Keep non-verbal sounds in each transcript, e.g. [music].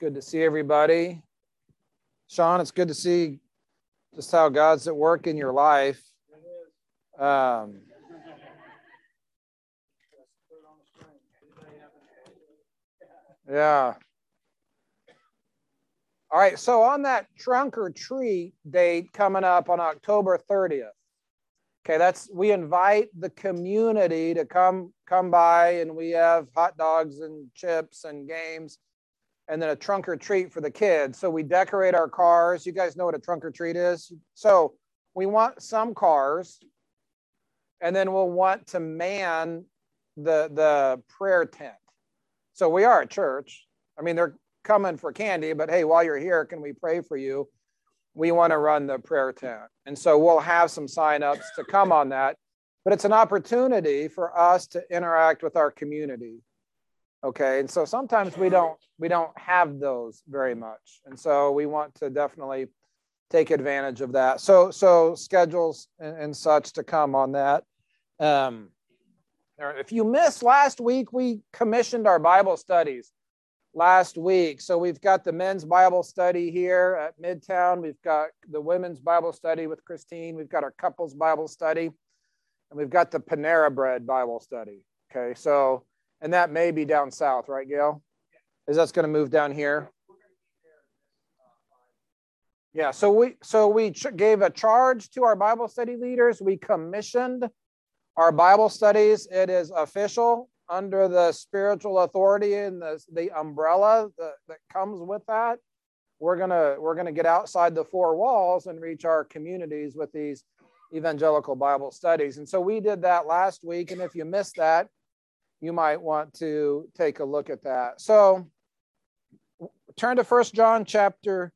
good to see everybody. Sean, it's good to see just how God's at work in your life. Um, yeah. All right, so on that trunk or treat date coming up on October 30th, okay, that's we invite the community to come come by and we have hot dogs and chips and games and then a trunk or treat for the kids. So we decorate our cars. You guys know what a trunk or treat is? So we want some cars and then we'll want to man the the prayer tent. So we are a church. I mean, they're coming for candy, but hey, while you're here, can we pray for you? We want to run the prayer tent. And so we'll have some signups to come on that. But it's an opportunity for us to interact with our community. Okay. And so sometimes we don't we don't have those very much. And so we want to definitely take advantage of that. So so schedules and, and such to come on that. Um, if you missed last week, we commissioned our Bible studies last week. So we've got the men's Bible study here at Midtown. We've got the women's Bible study with Christine. We've got our couples Bible study. And we've got the Panera Bread Bible study. Okay. So, and that may be down south, right, Gail? Is that's going to move down here? Yeah, so we so we gave a charge to our Bible study leaders. We commissioned our Bible studies. It is official under the spiritual authority and the, the umbrella that, that comes with that we're gonna we're gonna get outside the four walls and reach our communities with these evangelical bible studies and so we did that last week and if you missed that you might want to take a look at that so turn to first john chapter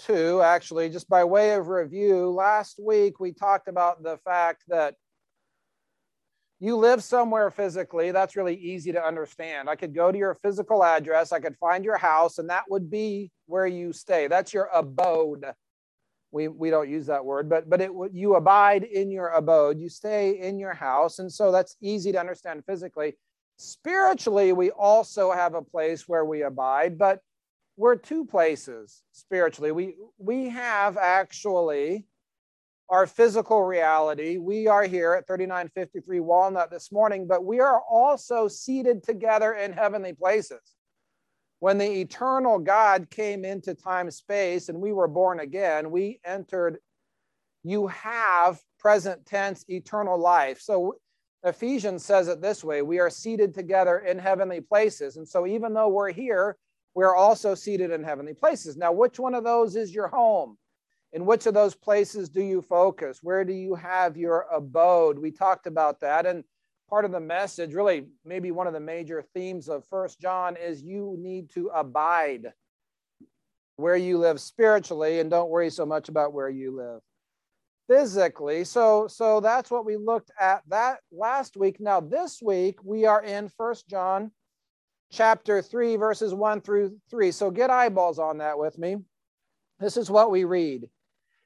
2 actually just by way of review last week we talked about the fact that you live somewhere physically, that's really easy to understand. I could go to your physical address, I could find your house, and that would be where you stay. That's your abode. We, we don't use that word, but but it you abide in your abode. You stay in your house, and so that's easy to understand physically. Spiritually, we also have a place where we abide, but we're two places spiritually. We we have actually our physical reality. We are here at 3953 Walnut this morning, but we are also seated together in heavenly places. When the eternal God came into time space and we were born again, we entered, you have present tense eternal life. So Ephesians says it this way we are seated together in heavenly places. And so even though we're here, we're also seated in heavenly places. Now, which one of those is your home? In which of those places do you focus? Where do you have your abode? We talked about that. And part of the message, really, maybe one of the major themes of First John is you need to abide where you live spiritually and don't worry so much about where you live physically. So, so that's what we looked at that last week. Now, this week we are in First John chapter 3, verses 1 through 3. So get eyeballs on that with me. This is what we read.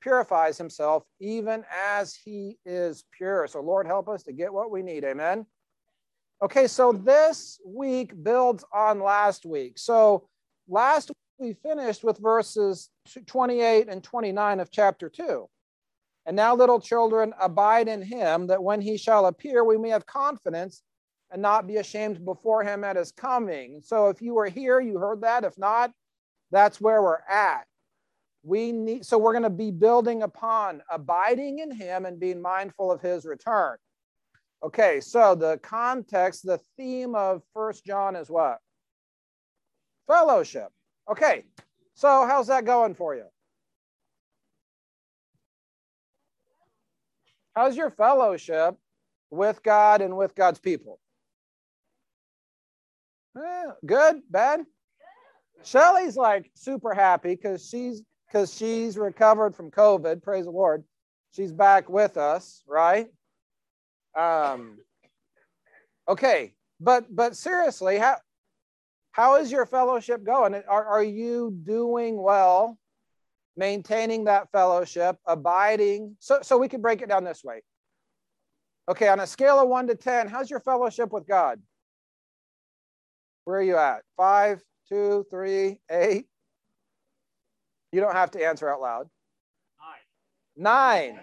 purifies himself even as he is pure. So, Lord, help us to get what we need. Amen. Okay, so this week builds on last week. So, last week we finished with verses 28 and 29 of chapter 2. And now, little children, abide in him, that when he shall appear, we may have confidence and not be ashamed before him at his coming. So, if you were here, you heard that. If not, that's where we're at we need so we're going to be building upon abiding in him and being mindful of his return. Okay so the context the theme of first john is what? Fellowship. Okay so how's that going for you? How's your fellowship with god and with god's people? Eh, good bad? Shelly's like super happy because she's because she's recovered from COVID. Praise the Lord. She's back with us, right? Um, okay, but but seriously, how how is your fellowship going? Are, are you doing well, maintaining that fellowship, abiding? So so we could break it down this way. Okay, on a scale of one to ten, how's your fellowship with God? Where are you at? Five, two, three, eight. You don't have to answer out loud. Nine. Nine.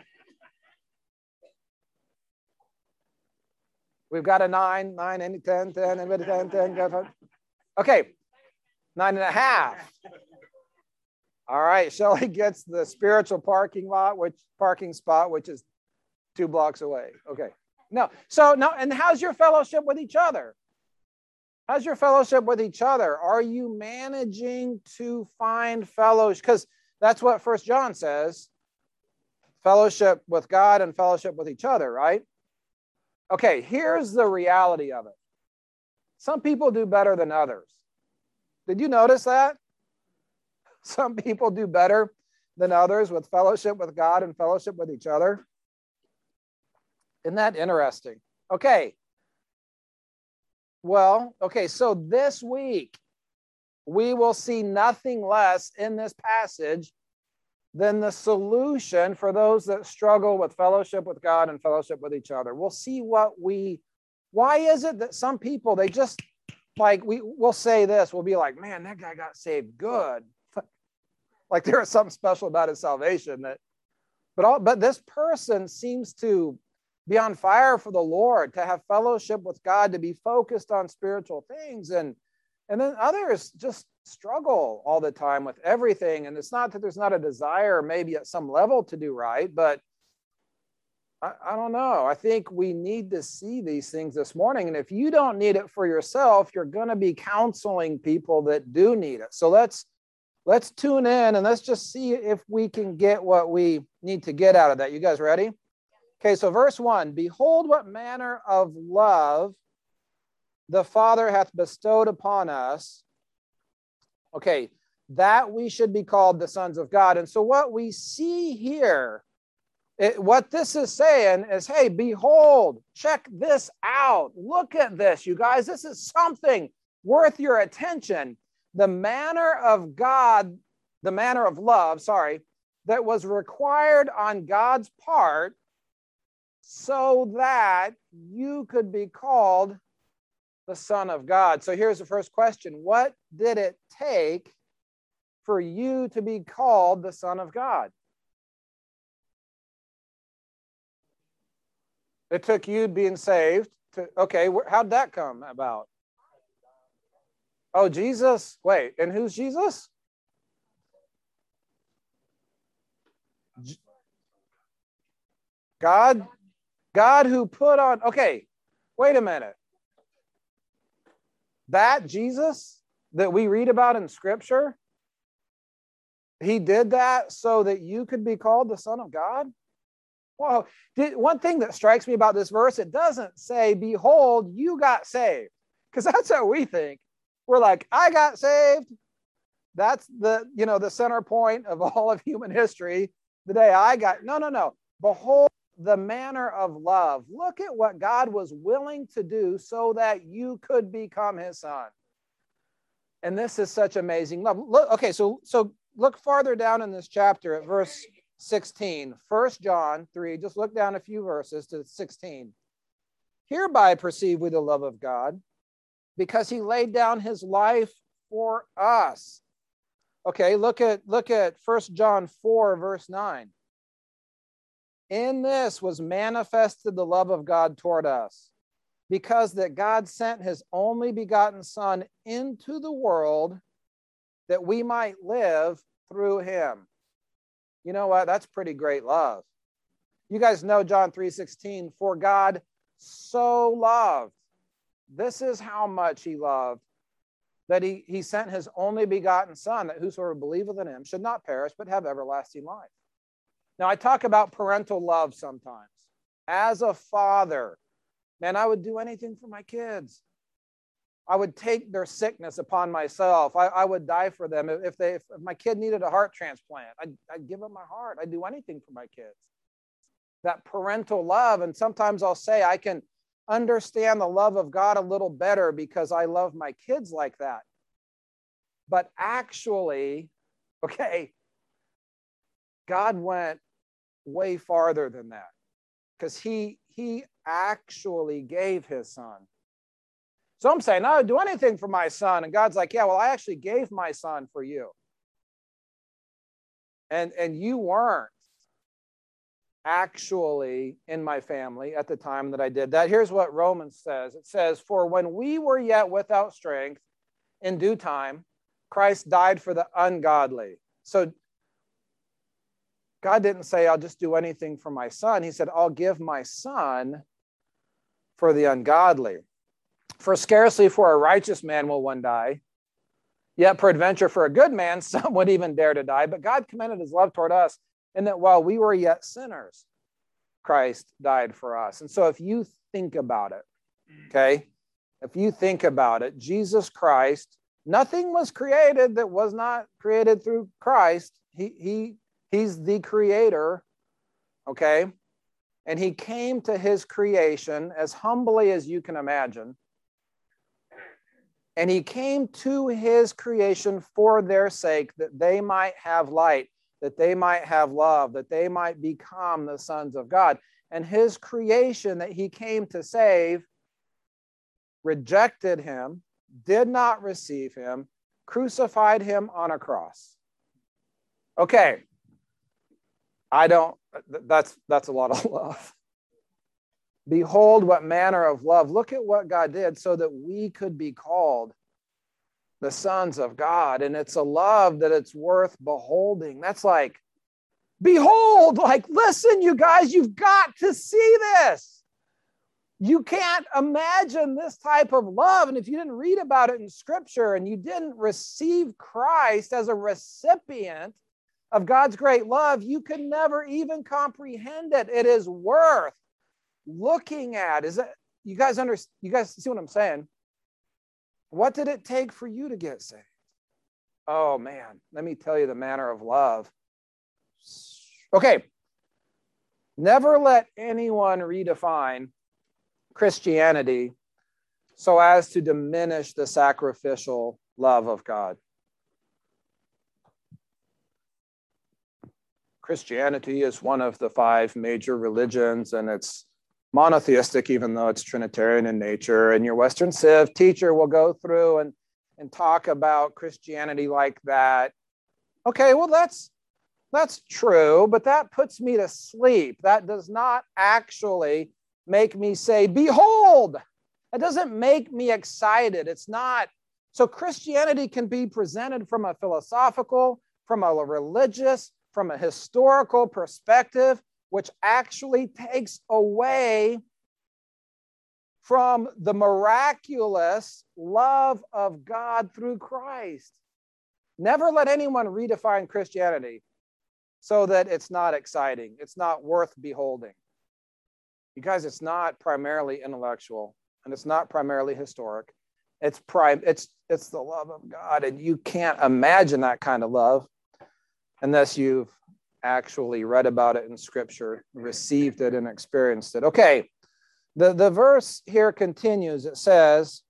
We've got a nine, nine, any 10, 10, anybody 10, 10, 10. Okay, nine and a half. All right, Shelly [laughs] gets the spiritual parking lot, which parking spot, which is two blocks away. Okay. No, so no, and how's your fellowship with each other? How's your fellowship with each other? Are you managing to find fellowship? Because that's what First John says fellowship with God and fellowship with each other, right? Okay, here's the reality of it some people do better than others. Did you notice that? [laughs] Some people do better than others with fellowship with God and fellowship with each other. Isn't that interesting? Okay. Well, okay, so this week we will see nothing less in this passage than the solution for those that struggle with fellowship with God and fellowship with each other. We'll see what we, why is it that some people, they just like, we, we'll say this, we'll be like, man, that guy got saved good. [laughs] like there is something special about his salvation that, but all, but this person seems to be on fire for the Lord, to have fellowship with God, to be focused on spiritual things. And and then others just struggle all the time with everything. And it's not that there's not a desire, maybe at some level, to do right, but I, I, don't know. I think we need to see these things this morning. And if you don't need it for yourself, you're going to be counseling people that do need it. So let's let's tune in and let's just see if we can get what we need to get out of that. You guys ready? Okay, so verse one Behold, what manner of love the Father hath bestowed upon us. Okay, that we should be called the sons of God. And so, what we see here, it, what this is saying is hey, behold, check this out. Look at this, you guys. This is something worth your attention. The manner of God, the manner of love, sorry, that was required on God's part so that you could be called the Son of God. So here's the first question What did it take for you to be called the Son of God? It took you being saved to, okay, how'd that come about? Oh, Jesus. Wait, and who's Jesus? God, God who put on, okay, wait a minute that Jesus that we read about in scripture, he did that so that you could be called the Son of God? Well, one thing that strikes me about this verse, it doesn't say, Behold, you got saved. Because that's how we think. We're like, I got saved. That's the, you know, the center point of [laughs] all of human history. The day I got, no, no, no. Behold, the manner of love. Look at what God was willing to do so that you could become his son. And this is such amazing love. Look, okay, so so look farther down in this chapter at verse 16. 1 John 3, just look down a few verses to 16. Hereby perceive we the love of God, because he laid down his life for us. Okay, look at look at 1 John 4, verse 9. In this was manifested the love of God toward us, because that God sent his only begotten Son into the world that we might live through him. You know what? That's pretty great love. You guys know John 3:16, for God so loved. This is how much he loved that he, he sent his only begotten son that whosoever believeth in him should not perish but have everlasting life. Now, I talk about parental love sometimes. As a father, man, I would do anything for my kids. I would take their sickness upon myself. I, I would die for them. If, they, if my kid needed a heart transplant, I'd, I'd give them my heart. I'd do anything for my kids. That parental love. And sometimes I'll say, I can understand the love of God a little better because I love my kids like that. But actually, [laughs] okay, God went way farther than that because he he actually gave his son so I'm saying, I would do anything for my son. And God's like, yeah, well, I actually gave my son for you. And, and you weren't actually in my family at the time that I did that. Here's what Romans says it says, For when we were yet without strength, in due time, Christ died for the ungodly. So God didn't say, I'll just do anything for my son. He said, I'll give my son for the ungodly. For scarcely for a righteous man will one die, yet peradventure for a good man [laughs] some would even dare to die. But God commended his love toward us in that while we were yet sinners, Christ died for us. And so if you think about it, mm. okay, if you think about it, Jesus Christ, nothing was created that was not created through Christ. He, he, he's the creator, okay? And he came to his creation as humbly as you can imagine and he came to his creation for their sake, that they might have light, that they might have love, that they might become the sons of God. And his creation that he came to save rejected him, did not receive him, crucified him on a cross. Okay. I don't that's that's a lot of [laughs] love. Behold, what manner of love. Look at what God did so that we could be called the sons of God. And it's a love that it's worth beholding. That's like, behold, like, listen, you guys, you've got to see this. You can't imagine this type of love. And if you didn't read about it in scripture and you didn't receive Christ as a recipient of God's great love, you could never even comprehend it. It is worth looking at. Is that you guys under you guys see what i'm saying? What did it take for you to get saved? Oh man. Let me tell you the manner of love. Okay. Never let anyone redefine christianity so as to diminish the sacrificial love of god christianity is one of the five major religions and it's monotheistic, even though it's Trinitarian in nature. And your Western Civ teacher will go through and, and talk about Christianity like that. Okay, well, that's that's true, but that puts me to sleep. That does not actually make me say, Behold. It doesn't make me excited. It's not. So Christianity can be presented from a philosophical, from a religious, from a historical perspective which actually takes away from the miraculous love of God through Christ. Never let anyone redefine Christianity so that it's not exciting, it's not worth beholding. Because it's not primarily intellectual and it's not primarily historic. It's prime, it's it's the love of God. And you can't imagine that kind of love unless you've actually read about it in scripture, received it, and experienced it. Okay, the, the verse here continues. It says,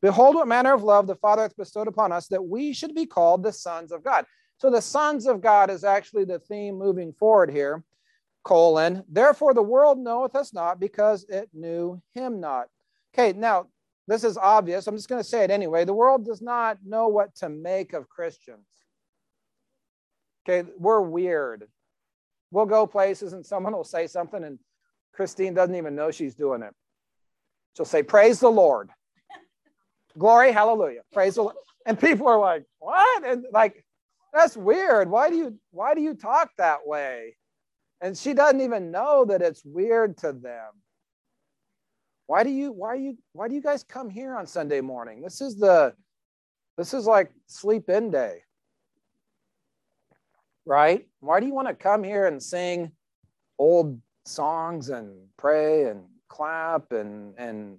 Behold, what manner of love the Father hath bestowed upon us that we should be called the sons of God. So the sons of God is actually the theme moving forward here. Colon, therefore the world knoweth us not because it knew him not. Okay, now this is obvious. I'm just going to say it anyway. The world does not know what to make of Christians. Okay, we're weird. We'll go places and someone will say something and Christine doesn't even know she's doing it. She'll say, Praise the Lord. [laughs] Glory, hallelujah. Praise the Lord. And people are like, What? And like, that's weird. Why do you why do you talk that way? And she doesn't even know that it's weird to them. Why do you why you why do you guys come here on Sunday morning? This is the this is like sleep in day right? Why do you want to come here and sing old songs and pray and clap and and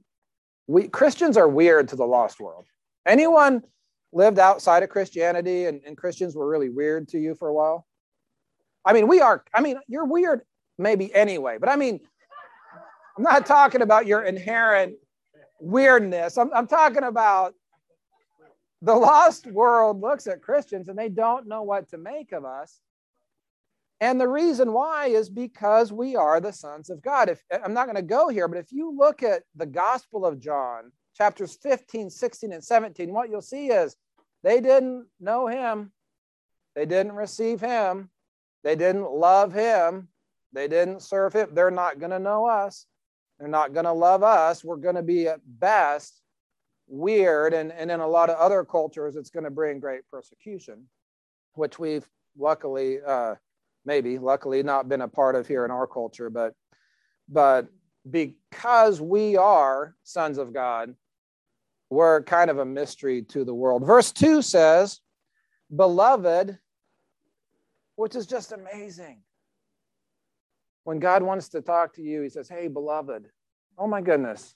we Christians are weird to the lost world. Anyone lived outside of Christianity and, and Christians were really weird to you for a while? I mean, we are, I mean, you're weird maybe anyway, but I mean, I'm not talking about your inherent weirdness. I'm, I'm talking about the lost world looks at Christians and they don't know what to make of us. And the reason why is because we are the sons of God. If I'm not going to go here, but if you look at the Gospel of John, chapters 15, 16, and 17, what you'll see is they didn't know him, they didn't receive him, they didn't love him, they didn't serve him. They're not going to know us, they're not going to love us. We're going to be at best weird. And, and in a lot of other cultures, it's going to bring great persecution, which we've luckily, uh, maybe luckily not been a part of here in our culture. But, but because we are sons of God, we're kind of a mystery to the world. Verse 2 says, Beloved, which is just amazing. When God wants to talk to you, He says, Hey, beloved. Oh my goodness.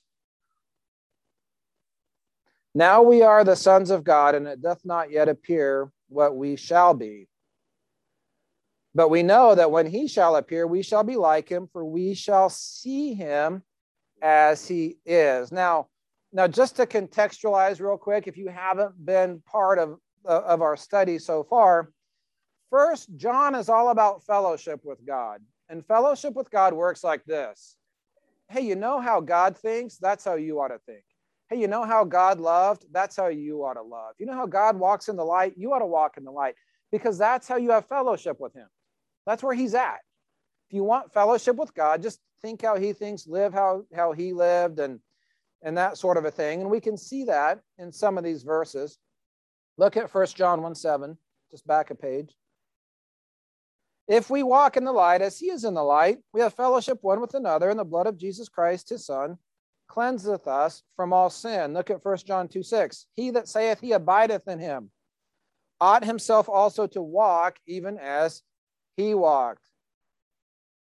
Now we are the sons of God, and it doth not yet appear what we shall be. But we know that when he shall appear, we shall be like him, for we shall see him as he is. Now, now just to contextualize real quick, if you haven't been part of, uh, of our study so far, first, John is all about fellowship with God. And fellowship with God works like this. Hey, you know how God thinks? That's how you ought to think. Hey, you know how God loved? That's how you ought to love. You know how God walks in the light? You ought to walk in the light because that's how you have fellowship with Him. That's where He's at. If you want fellowship with God, just think how He thinks, live how, how He lived, and, and that sort of a thing. And we can see that in some of these verses. Look at 1 John 1 7, just back a page. If we walk in the light as he is in the light, we have fellowship one with another in the blood of Jesus Christ, his Son, cleanseth us from all sin. Look at 1 John 2 6. He that saith he abideth in him ought himself also to walk even as he walked.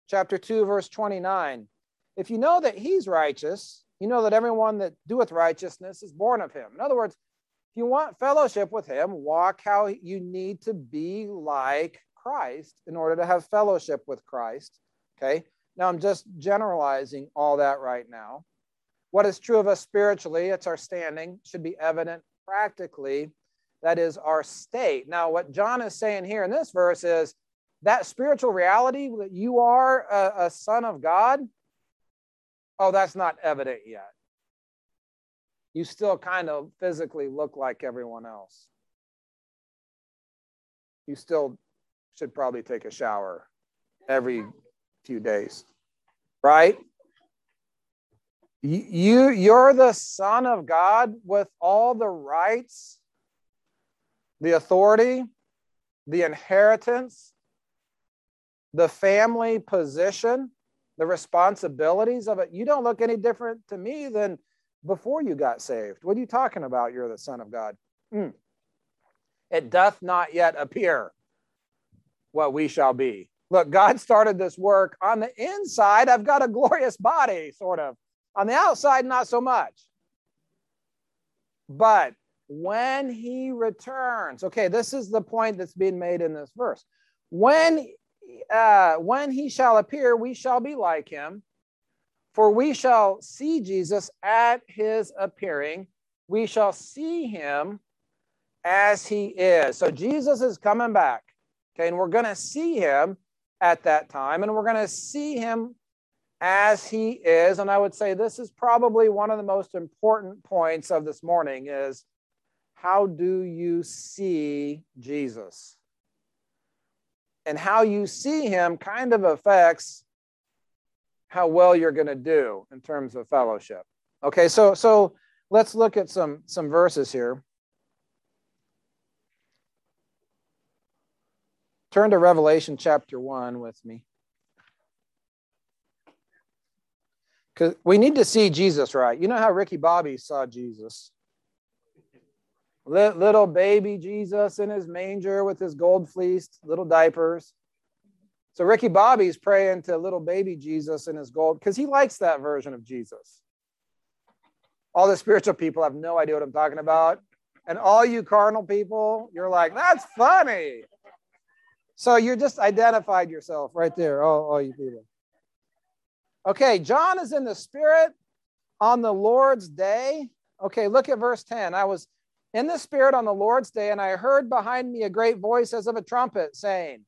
Chapter 2, verse 29. If you know that he's righteous, you know that everyone that doeth righteousness is born of him. In other words, if you want fellowship with him, walk how you need to be like Christ in order to have fellowship with Christ. Okay. Now I'm just generalizing all that right now. What is true of us spiritually, it's our standing, should be evident practically. That is our state. Now, what John is saying here in this verse is that spiritual reality that you are a, a son of God, oh, that's not evident yet. You still kind of physically look like everyone else. You still should probably take a shower every few days, right? You, you're the son of God with all the rights, the authority, the inheritance, the family position, the responsibilities of it. You don't look any different to me than before you got saved. What are you talking about? You're the son of God. Mm. It doth not yet appear what we shall be. Look, God started this work on the inside. I've got a glorious body, sort of. On the outside, not so much. But when he returns, okay, this is the point that's being made in this verse. When uh, when he shall appear, we shall be like him, for we shall see Jesus at his appearing. We shall see him as he is. So Jesus is coming back, okay, and we're going to see him at that time, and we're going to see him as he is and i would say this is probably one of the most important points of this morning is how do you see jesus? And how you see him kind of affects how well you're going to do in terms of fellowship. Okay so so let's look at some some verses here. Turn to revelation chapter 1 with me Because we need to see Jesus right. You know how Ricky Bobby saw Jesus? Little baby Jesus in his manger with his gold fleeced little diapers. So Ricky Bobby's praying to little baby Jesus in his gold because he likes that version of Jesus. All the spiritual people have no idea what I'm talking about. And all you carnal people, you're like, that's funny. So you just identified yourself right there, all, all you people. Okay, John is in the spirit on the Lord's day. Okay, look at verse 10. I was in the spirit on the Lord's day, and I heard behind me a great voice as of a trumpet saying,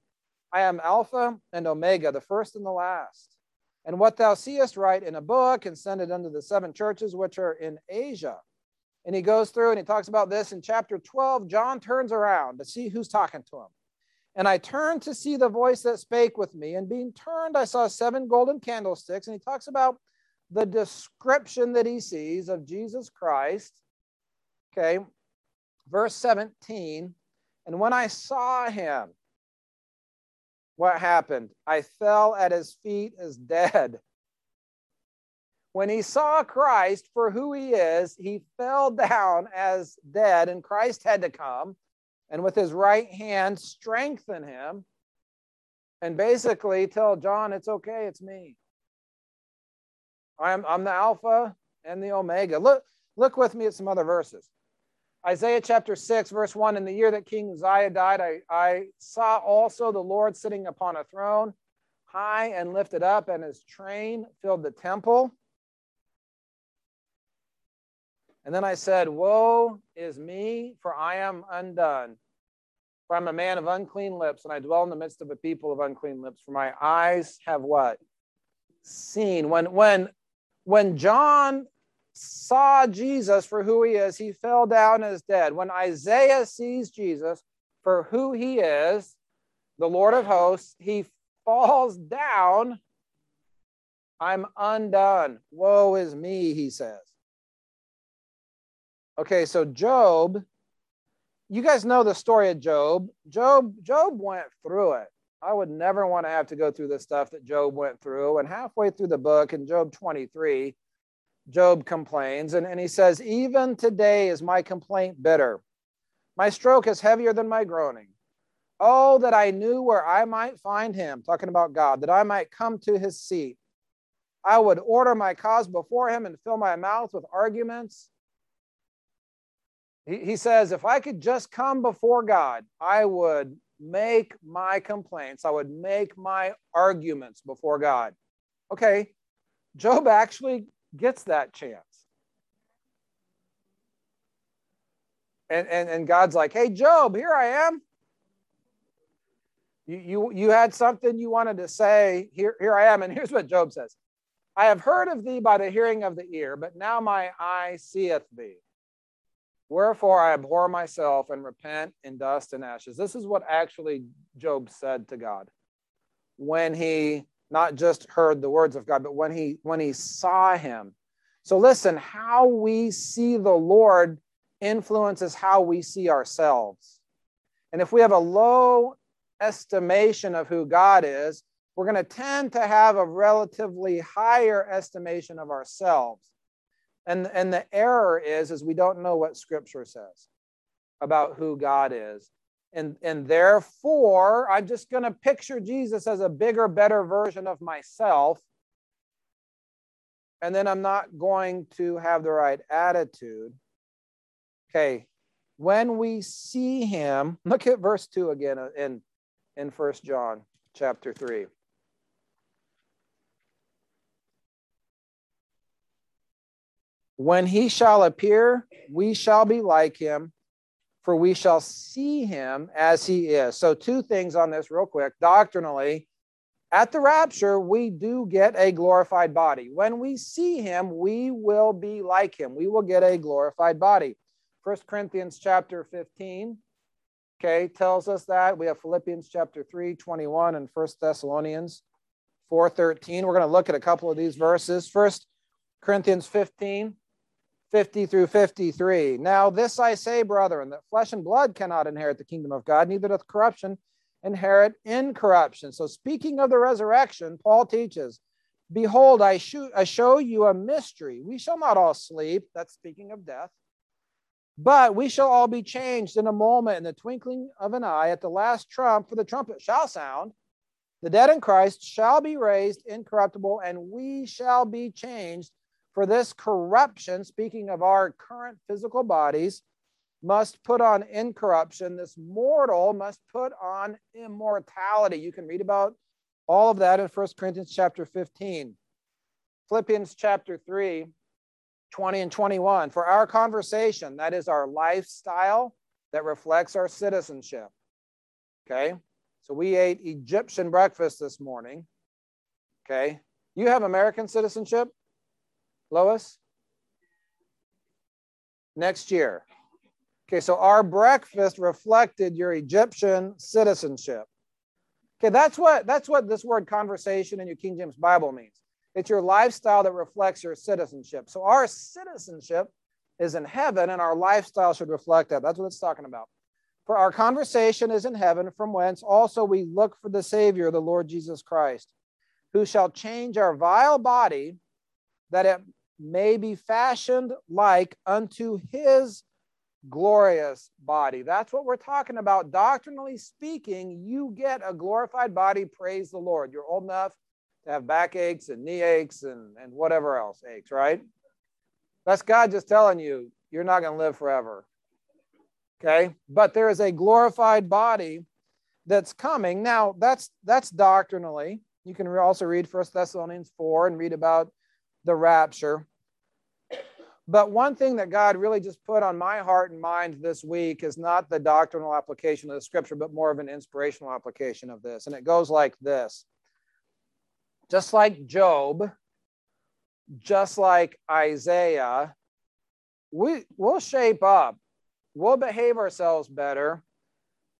I am Alpha and Omega, the first and the last. And what thou seest, write in a book and send it unto the seven churches which are in Asia. And he goes through and he talks about this in chapter 12. John turns around to see who's talking to him. And I turned to see the voice that spake with me. And being turned, I saw seven golden candlesticks. And he talks about the description that he sees of Jesus Christ. Okay, verse 17. And when I saw him, what happened? I fell at his feet as dead. [laughs] When he saw Christ for who he is, he fell down as dead, and Christ had to come and with his right hand strengthen him and basically tell John, it's okay, it's me. I'm, I'm the Alpha and the Omega. Look, look with me at some other verses. Isaiah chapter 6, verse 1 In the year that King Uzziah died, I, I saw also the Lord sitting upon a throne, high and lifted up, and his train filled the temple. And then I said, Woe is me, for I am undone. For I'm a man of unclean lips, and I dwell in the midst of a people of unclean lips. For my eyes have what? Seen. When when when John saw Jesus for who he is, he fell down as dead. When Isaiah sees Jesus for who he is, the Lord of hosts, he falls down. I'm undone. Woe is me, he says. Okay, so Job, you guys know the story of Job. Job, Job went through it. I would never want to have to go through the stuff that Job went through. And halfway through the book in Job 23, Job complains, and, and he says, Even today is my complaint bitter. My stroke is heavier than my groaning. Oh, that I knew where I might find him, talking about God, that I might come to his seat. I would order my cause before him and fill my mouth with arguments. He, he says, If I could just come before God, I would make my complaints, I would make my arguments before God. Okay, Job actually gets that chance. And, and, and God's like, hey, Job, here I am. You, you, you had something you wanted to say. Here, here I am. And here's what Job says I have heard of thee by the hearing of the ear, but now my eye seeth thee. Wherefore I abhor myself and repent in dust and ashes. This is what actually Job said to God when he not just heard the words of God, but when he when he saw him. So listen, how we see the Lord influences how we see ourselves. And if we have a low estimation of who God is, we're going to tend to have a relatively higher estimation of ourselves. And, and the error is, is we don't know what scripture says about who God is. And, and therefore, I'm just going to picture Jesus as a bigger, better version of myself. And then I'm not going to have the right attitude. Okay, when we see him, [laughs] look at verse 2 again in, in First John chapter 3. When he shall appear, we shall be like him, for we shall see him as he is. So, two things on this, real quick. Doctrinally, at the rapture, we do get a glorified body. When we see him, we will be like him. We will get a glorified body. First Corinthians chapter 15, okay, tells us that. We have Philippians chapter 3, 21, and First Thessalonians 4, 13. We're going to look at a couple of these verses. First Corinthians 15, 50 through 53. Now, this I say, brethren, that flesh and blood cannot inherit the kingdom of God, neither doth corruption inherit incorruption. So, speaking of the resurrection, Paul teaches, Behold, I, I show you a mystery. We shall not all sleep. That's speaking of death. But we shall all be changed in a moment, in the twinkling of an eye, at the last trump, for the trumpet shall sound. The dead in Christ shall be raised incorruptible, and we shall be changed. For this corruption, speaking of our current physical bodies, must put on incorruption. This mortal must put on immortality. You can read about all of that in 1 Corinthians chapter 15. Philippians chapter 3, 20 and 21. For our conversation, that is our lifestyle that reflects our citizenship. Okay, so we ate Egyptian breakfast this morning. Okay, you have American citizenship, Lois? Next year. Okay, so our breakfast reflected your Egyptian citizenship. Okay, that's what that's what this word conversation in your King James Bible means. It's your lifestyle that reflects your citizenship. So our citizenship is in heaven and our lifestyle should reflect that. That's what it's talking about. For our conversation is in heaven, from whence also we look for the Savior, the Lord Jesus Christ, who shall change our vile body that it may be fashioned like unto his glorious body. That's what we're talking about. Doctrinally speaking, you get a glorified body. Praise the Lord. You're old enough to have back aches and knee aches and, and whatever else aches, right? That's God just telling you, you're not going to live forever. Okay. But there is a glorified body that's coming. Now, that's that's doctrinally. You can also read First Thessalonians 4 and read about the rapture. But one thing that God really just put on my heart and mind this week is not the doctrinal application of the scripture, but more of an inspirational application of this. And it goes like this Just like Job, just like Isaiah, we, we'll shape up, we'll behave ourselves better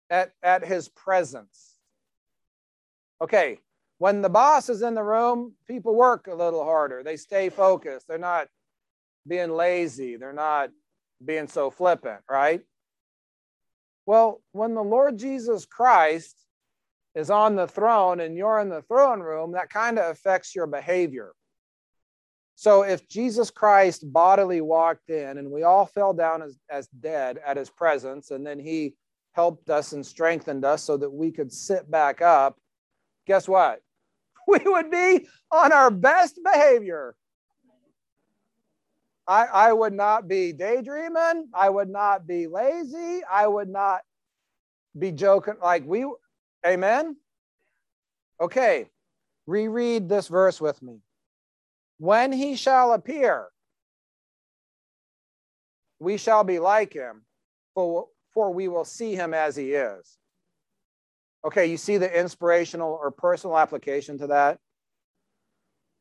at, at his presence. Okay, when the boss is in the room, people work a little harder. They stay focused. They're not being lazy, they're not being so flippant, right? Well, when the Lord Jesus Christ is on the throne and you're in the throne room, that kind of affects your behavior. So if Jesus Christ bodily walked in and we all fell down as, as dead at his presence, and then he helped us and strengthened us so that we could sit back up, guess what? [laughs] We would be on our best behavior. I, I would not be daydreaming. I would not be lazy. I would not be joking like we, amen? Okay, reread this verse with me. When he shall appear, we shall be like him, for, for we will see him as he is. Okay, you see the inspirational or personal application to that?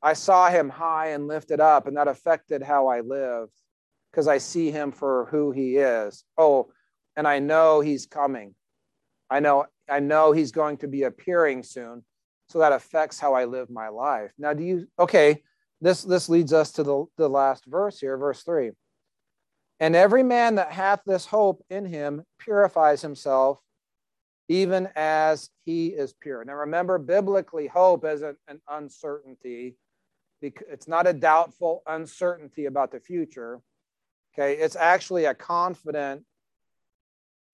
I saw him high and lifted up, and that affected how I lived because I see him for who he is. Oh, and I know he's coming. I know I know he's going to be appearing soon. So that affects how I live my life. Now, do you okay? This this leads us to the, the last verse here, verse three. And every man that hath this hope in him purifies himself, even as he is pure. Now remember, biblically, hope isn't an uncertainty it's not a doubtful uncertainty about the future. Okay, it's actually a confident,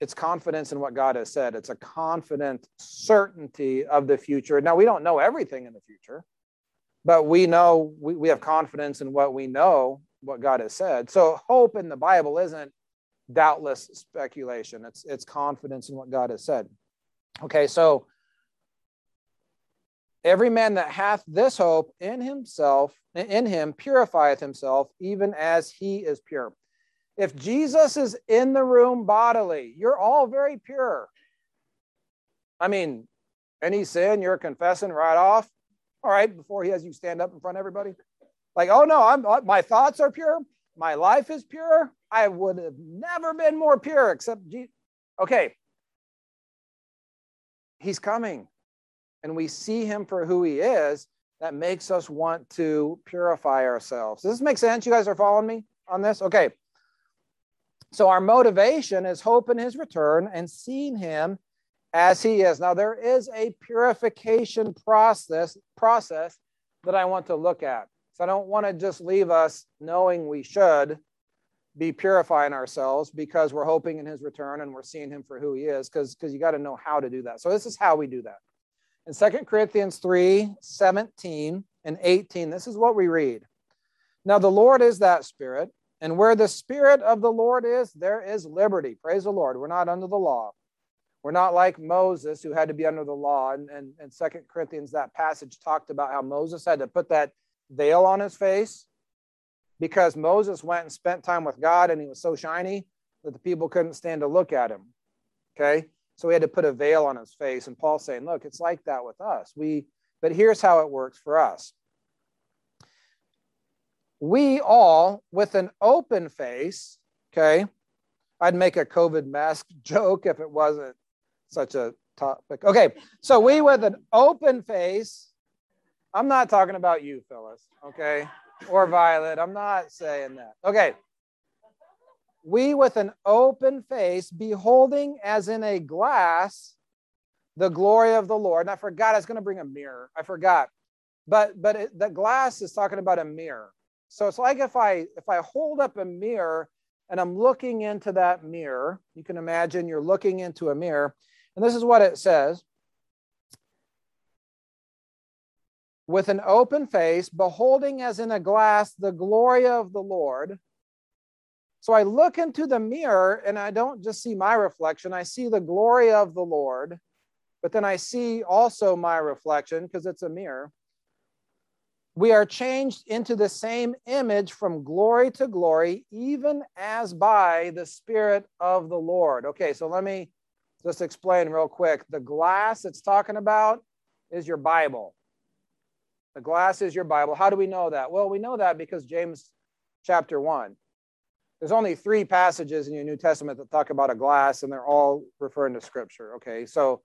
it's confidence in what God has said. It's a confident certainty of the future. Now, we don't know everything in the future, but we know we, we have confidence in what we know, what God has said. So, hope in the Bible isn't doubtless speculation, it's, it's confidence in what God has said. Okay, so Every man that hath this hope in himself, in him, purifieth himself, even as he is pure. If Jesus is in the room bodily, you're all very pure. I mean, any sin you're confessing right off, all right, before he has you stand up in front of everybody. Like, oh no, I'm uh, my thoughts are pure, my life is pure. I would have never been more pure except Jesus. Okay. He's coming and we see him for who he is, that makes us want to purify ourselves. Does this make sense? You guys are following me on this? Okay. So our motivation is hope in his return and seeing him as he is. Now there is a purification process process that I want to look at. So I don't want to just leave us knowing we should be purifying ourselves because we're hoping in his return and we're seeing him for who he is because because you got to know how to do that. So this is how we do that. In 2 Corinthians 3 17 and 18, this is what we read. Now, the Lord is that Spirit, and where the Spirit of the Lord is, there is liberty. Praise the Lord. We're not under the law. We're not like Moses, who had to be under the law. And, and, and 2 Corinthians, that passage talked about how Moses had to put that veil on his face because Moses went and spent time with God and he was so shiny that the people couldn't stand to look at him. Okay. So he had to put a veil on his face. And Paul's saying, look, it's like that with us. We, but here's how it works for us. We all, with an open face, okay, I'd make a COVID mask [laughs] joke if it wasn't such a topic. Okay, so we with an open face. I'm not talking about you, Phyllis, okay? Or Violet. I'm not saying that. Okay. We with an open face, beholding as in a glass the glory of the Lord. And I forgot I was going to bring a mirror. I forgot. But but it, the glass is talking about a mirror. So it's like if I if I hold up a mirror and I'm looking into that mirror, you can imagine you're looking into a mirror and this is what it says with an open face, beholding as in a glass the glory of the Lord. So I look into the mirror and I don't just see my reflection, I see the glory of the Lord, but then I see also my reflection because it's a mirror. We are changed into the same image from glory to glory, even as by the Spirit of the Lord. Okay, so let me just explain real quick. The glass it's talking about is your Bible. The glass is your Bible. How do we know that? Well, we know that because James chapter 1. There's only three passages in your New Testament that talk about a glass, and they're all referring to Scripture. Okay, so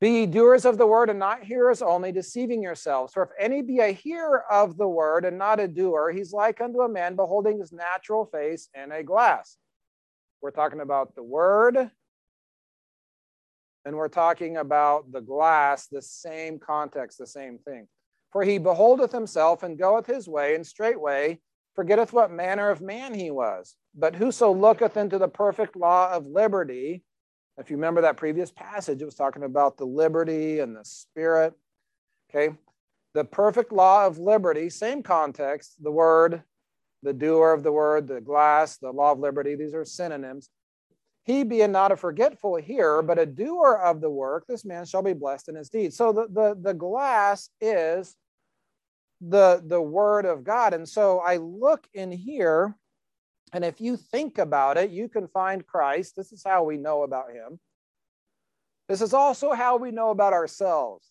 be doers of the word and not hearers only, deceiving yourselves. For if any be a hearer of the word and not a doer, he's like unto a man beholding his natural face in a glass. We're talking about the word and we're talking about the glass, the same context, the same thing. For he beholdeth himself and goeth his way, and straightway forgetteth what manner of man he was. But whoso looketh into the perfect law of liberty, if you remember that previous passage, it was talking about the liberty and the spirit. Okay. The perfect law of liberty, same context, the word, the doer of the word, the glass, the law of liberty, these are synonyms. He being not a forgetful hearer, but a doer of the work, this man shall be blessed in his deed. So the, the, the glass is the, the word of God. And so I look in here, and if you think about it, you can find Christ. This is how we know about him. This is also how we know about ourselves.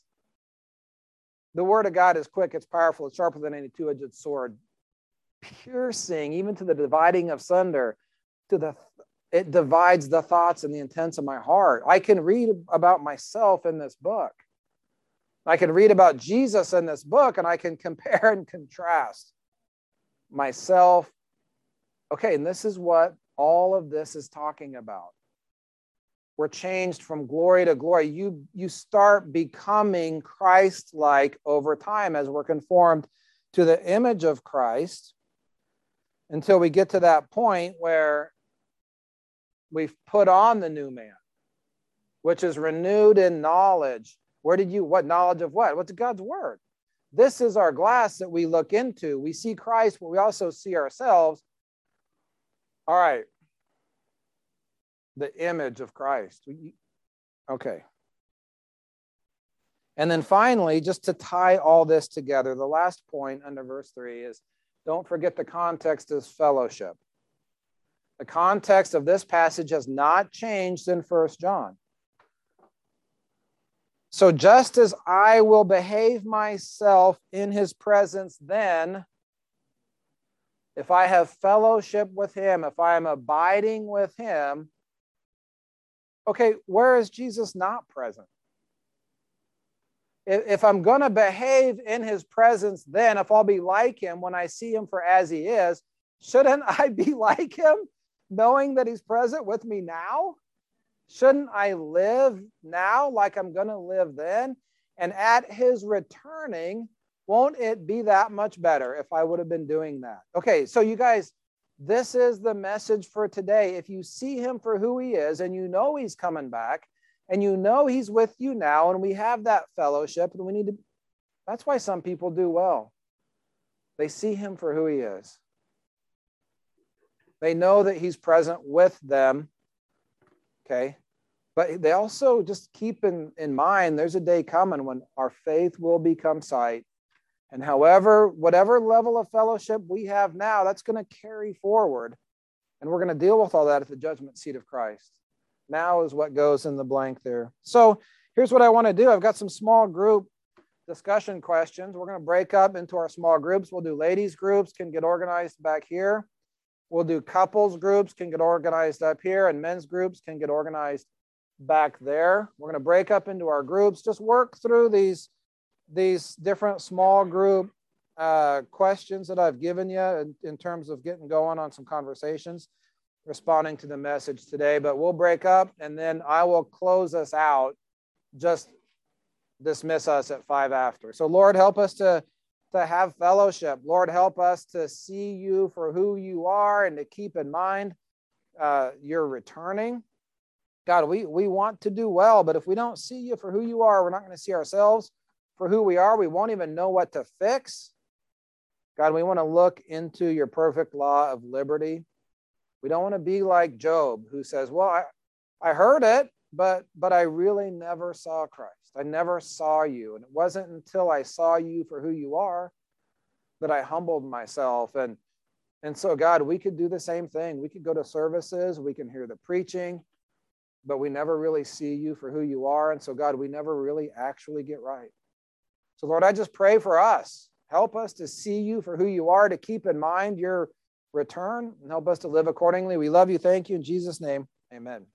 The word of God is quick, it's powerful, it's sharper than any two edged sword, piercing even to the dividing of sunder, to the it divides the thoughts and the intents of my heart. I can read about myself in this book. I can read about Jesus in this book and I can compare and contrast myself. Okay, and this is what all of this is talking about. We're changed from glory to glory. You, you start becoming Christ like over time as we're conformed to the image of Christ until we get to that point where we've put on the new man, which is renewed in knowledge. Where did you, what knowledge of what? What's God's word? This is our glass that we look into. We see Christ, but we also see ourselves. All right. The image of Christ. Okay. And then finally, just to tie all this together, the last point under verse three is don't forget the context is fellowship. The context of this passage has not changed in First John. So, just as I will behave myself in his presence, then, if I have fellowship with him, if I am abiding with him, okay, where is Jesus not present? If I'm going to behave in his presence, then if I'll be like him when I see him for as he is, shouldn't [laughs] I be like him knowing that he's present with me now? Shouldn't I live now like I'm going to live then? And at his returning, won't it be that much better if I would have been doing that? Okay, so you guys, this is the message for today. If you see him for who he is and you know he's coming back and you know he's with you now and we have that fellowship and we need to, that's why some people do well. They see him for who he is. They know that he's present with them. Okay. But they also just keep in, in mind there's a day coming when our faith will become sight. And however, whatever level of fellowship we have now, that's going to carry forward. And we're going to deal with all that at the judgment seat of Christ. Now is what goes in the blank there. So here's what I want to do I've got some small group discussion questions. We're going to break up into our small groups. We'll do ladies groups, can get organized back here. We'll do couples groups, can get organized up here, and men's groups can get organized back there. We're going to break up into our groups. Just work through these, these different small group uh, questions that I've given you in, in terms of getting going on some conversations, responding to the message today. But we'll break up and then I will close us out. Just dismiss us at five after. So, Lord, help us to, to have fellowship. Lord, help us to see you for who you are and to keep in mind uh, you're returning. God, we, we want to do well, but if we don't see you for who you are, we're not going to see ourselves for who we are. We won't even know what to fix. God, we want to look into your perfect law of liberty. We don't want to be like Job, who says, Well, I, I heard it, but but I really never saw Christ. I never saw you. And it wasn't until I saw you for who you are that I humbled myself. And and so, God, we could do the same thing. We could go to services, we can hear the preaching, but we never really see you for who you are. And so, God, we never really actually get right. So, Lord, I just pray for us. Help us to see you for who you are, to keep in mind your return, and help us to live accordingly. We love you. Thank you. In Jesus' name, amen.